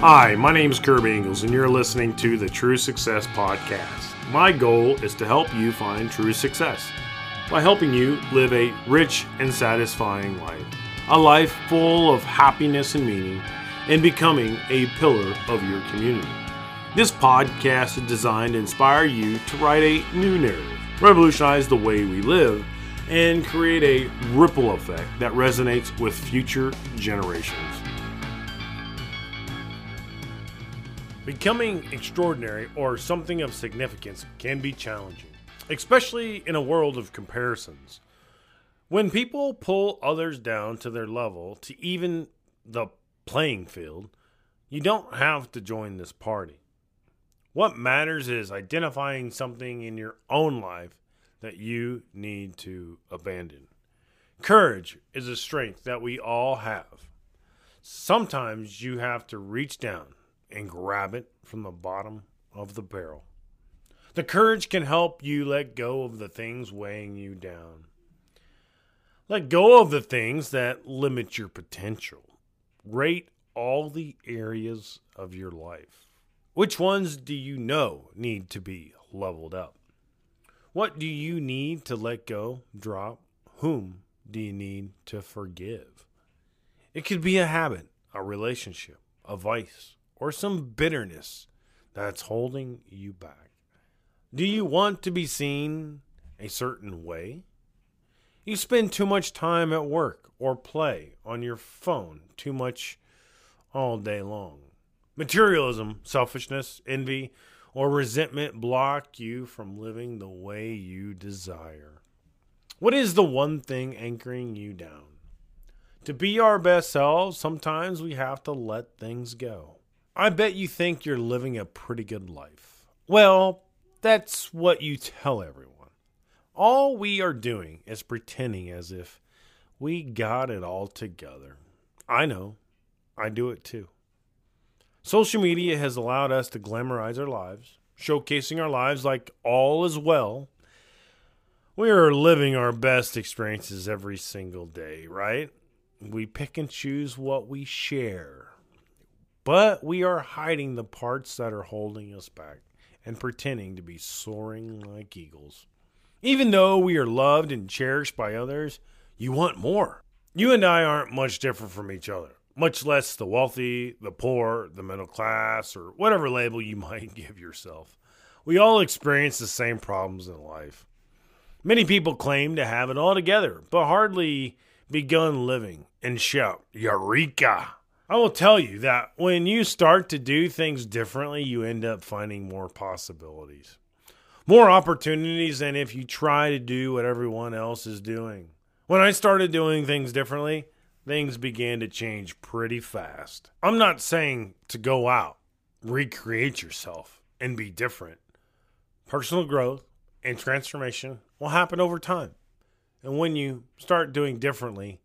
Hi, my name is Kirby Ingles, and you're listening to the True Success Podcast. My goal is to help you find true success by helping you live a rich and satisfying life, a life full of happiness and meaning, and becoming a pillar of your community. This podcast is designed to inspire you to write a new narrative, revolutionize the way we live, and create a ripple effect that resonates with future generations. Becoming extraordinary or something of significance can be challenging, especially in a world of comparisons. When people pull others down to their level to even the playing field, you don't have to join this party. What matters is identifying something in your own life that you need to abandon. Courage is a strength that we all have. Sometimes you have to reach down and grab it from the bottom of the barrel. The courage can help you let go of the things weighing you down. Let go of the things that limit your potential. Rate all the areas of your life. Which ones do you know need to be leveled up? What do you need to let go, drop? Whom do you need to forgive? It could be a habit, a relationship, a vice, or some bitterness that's holding you back? Do you want to be seen a certain way? You spend too much time at work or play on your phone too much all day long. Materialism, selfishness, envy, or resentment block you from living the way you desire. What is the one thing anchoring you down? To be our best selves, sometimes we have to let things go. I bet you think you're living a pretty good life. Well, that's what you tell everyone. All we are doing is pretending as if we got it all together. I know. I do it too. Social media has allowed us to glamorize our lives, showcasing our lives like all is well. We are living our best experiences every single day, right? We pick and choose what we share but we are hiding the parts that are holding us back and pretending to be soaring like eagles. Even though we are loved and cherished by others, you want more. You and I aren't much different from each other, much less the wealthy, the poor, the middle class, or whatever label you might give yourself. We all experience the same problems in life. Many people claim to have it all together, but hardly begun living and shout, Eureka! I will tell you that when you start to do things differently, you end up finding more possibilities, more opportunities than if you try to do what everyone else is doing. When I started doing things differently, things began to change pretty fast. I'm not saying to go out, recreate yourself, and be different. Personal growth and transformation will happen over time. And when you start doing differently,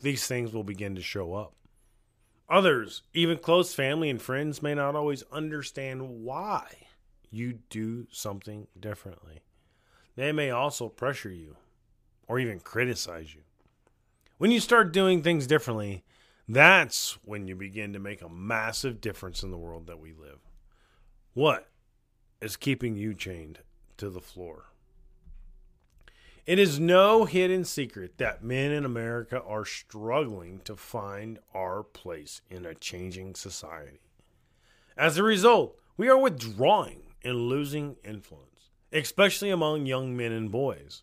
these things will begin to show up. Others, even close family and friends, may not always understand why you do something differently. They may also pressure you or even criticize you. When you start doing things differently, that's when you begin to make a massive difference in the world that we live. What is keeping you chained to the floor? It is no hidden secret that men in America are struggling to find our place in a changing society. As a result, we are withdrawing and losing influence, especially among young men and boys.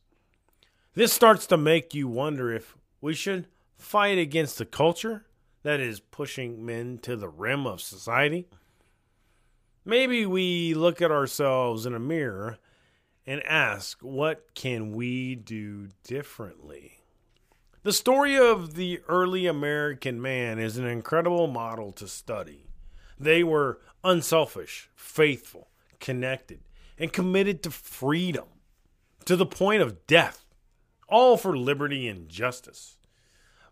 This starts to make you wonder if we should fight against the culture that is pushing men to the rim of society. Maybe we look at ourselves in a mirror and ask, what can we do differently? The story of the early American man is an incredible model to study. They were unselfish, faithful, connected, and committed to freedom to the point of death, all for liberty and justice.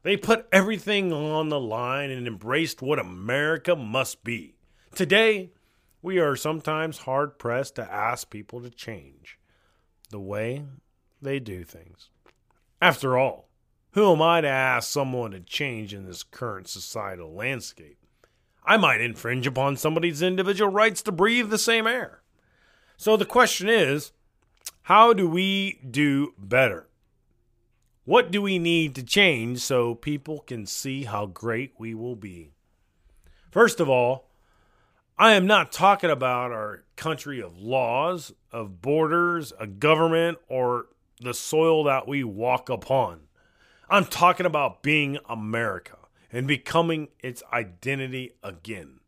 They put everything on the line and embraced what America must be. Today, we are sometimes hard pressed to ask people to change the way they do things. After all, who am I to ask someone to change in this current societal landscape? I might infringe upon somebody's individual rights to breathe the same air. So the question is how do we do better? What do we need to change so people can see how great we will be? First of all, I am not talking about our country of laws, of borders, a government, or the soil that we walk upon. I'm talking about being America and becoming its identity again.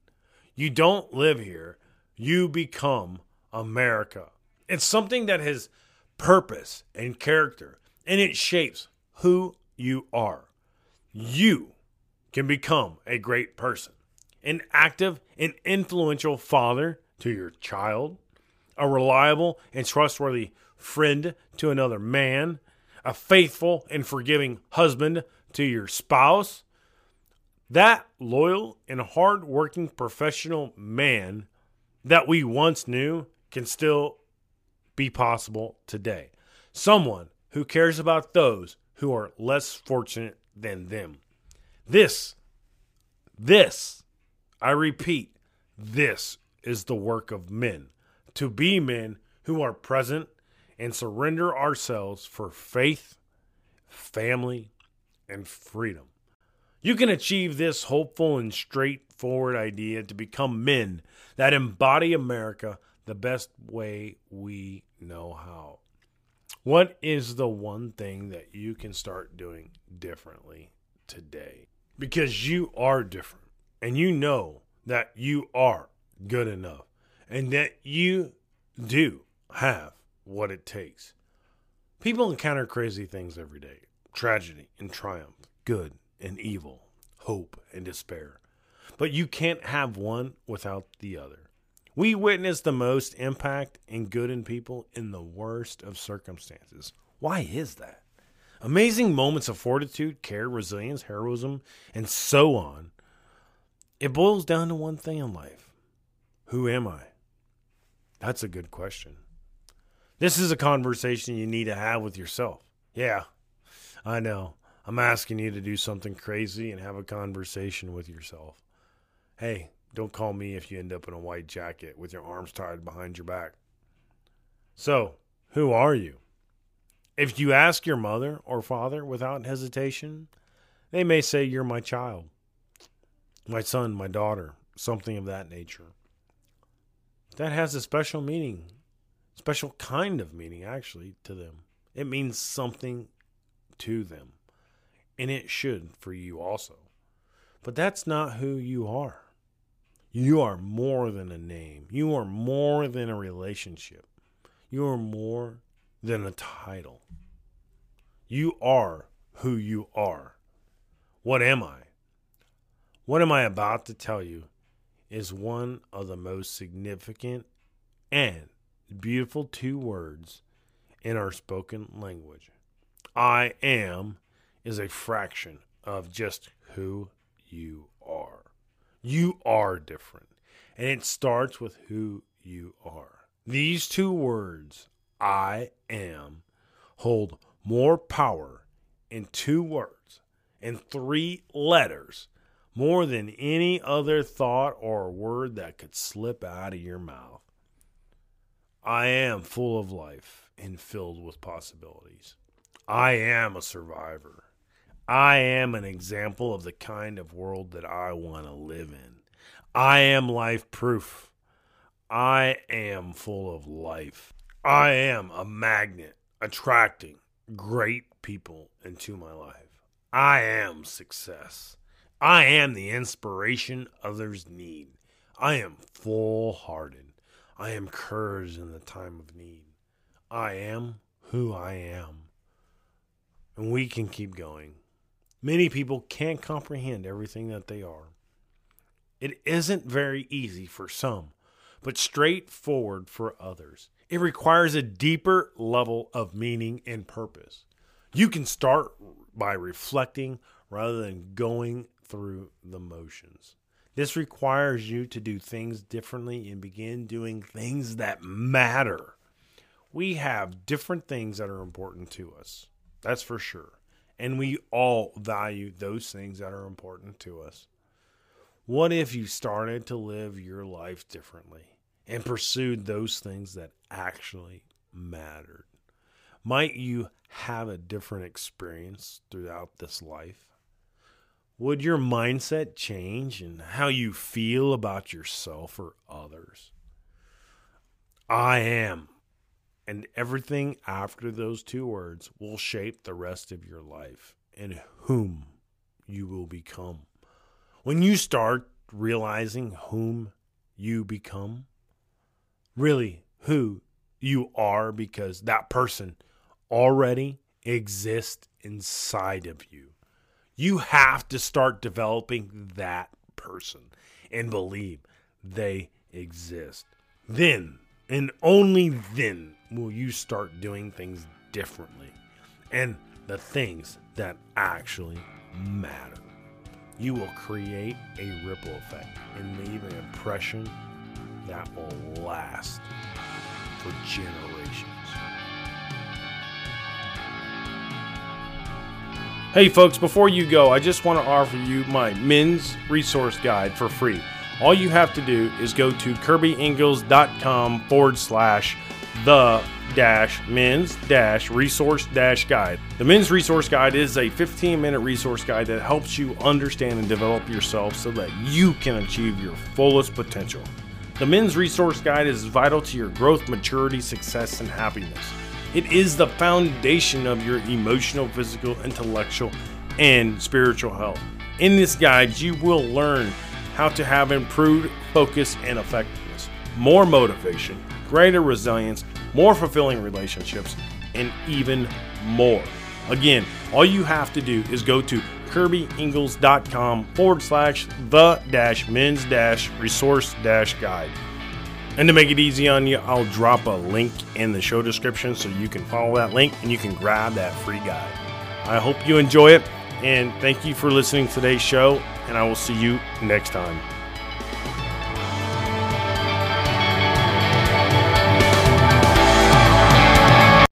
You don't live here, you become America. It's something that has purpose and character, and it shapes who you are. You can become a great person, an active and influential father to your child, a reliable and trustworthy friend to another man, a faithful and forgiving husband to your spouse. That loyal and hard-working professional man that we once knew can still be possible today. Someone who cares about those who are less fortunate than them. This, this, I repeat, this is the work of men. To be men who are present and surrender ourselves for faith, family, and freedom. You can achieve this hopeful and straightforward idea to become men that embody America the best way we know how. What is the one thing that you can start doing differently today? Because you are different and you know that you are good enough and that you do have what it takes. People encounter crazy things every day tragedy and triumph, good and evil, hope and despair. But you can't have one without the other. We witness the most impact and good in people in the worst of circumstances. Why is that? Amazing moments of fortitude, care, resilience, heroism, and so on. It boils down to one thing in life Who am I? That's a good question. This is a conversation you need to have with yourself. Yeah, I know. I'm asking you to do something crazy and have a conversation with yourself. Hey, don't call me if you end up in a white jacket with your arms tied behind your back. So, who are you? If you ask your mother or father without hesitation, they may say you're my child, my son, my daughter, something of that nature. That has a special meaning special kind of meaning actually to them. It means something to them. And it should for you also. But that's not who you are. You are more than a name. You are more than a relationship. You are more than a title. You are who you are. What am I? What am I about to tell you is one of the most significant and beautiful two words in our spoken language. I am is a fraction of just who you are. You are different, and it starts with who you are. These two words, I am, hold more power in two words and three letters more than any other thought or word that could slip out of your mouth. I am full of life and filled with possibilities. I am a survivor. I am an example of the kind of world that I want to live in. I am life proof. I am full of life. I am a magnet attracting great people into my life. I am success. I am the inspiration others need. I am full hearted. I am courage in the time of need. I am who I am. And we can keep going. Many people can't comprehend everything that they are. It isn't very easy for some, but straightforward for others. It requires a deeper level of meaning and purpose. You can start by reflecting rather than going through the motions. This requires you to do things differently and begin doing things that matter. We have different things that are important to us. That's for sure. And we all value those things that are important to us. What if you started to live your life differently and pursued those things that actually mattered? Might you have a different experience throughout this life? Would your mindset change and how you feel about yourself or others? I am. And everything after those two words will shape the rest of your life and whom you will become. When you start realizing whom you become, really who you are, because that person already exists inside of you. You have to start developing that person and believe they exist. Then, and only then, will you start doing things differently and the things that actually matter. You will create a ripple effect and leave an impression that will last for generations. Hey, folks, before you go, I just want to offer you my men's resource guide for free. All you have to do is go to kirbyingles.com forward slash the dash men's dash resource dash guide. The men's resource guide is a 15 minute resource guide that helps you understand and develop yourself so that you can achieve your fullest potential. The men's resource guide is vital to your growth, maturity, success, and happiness. It is the foundation of your emotional, physical, intellectual, and spiritual health. In this guide, you will learn how to have improved focus and effectiveness, more motivation, greater resilience, more fulfilling relationships, and even more. Again, all you have to do is go to kirbyingles.com forward slash the dash men's dash resource dash guide. And to make it easy on you, I'll drop a link in the show description so you can follow that link and you can grab that free guide. I hope you enjoy it and thank you for listening to today's show, and I will see you next time.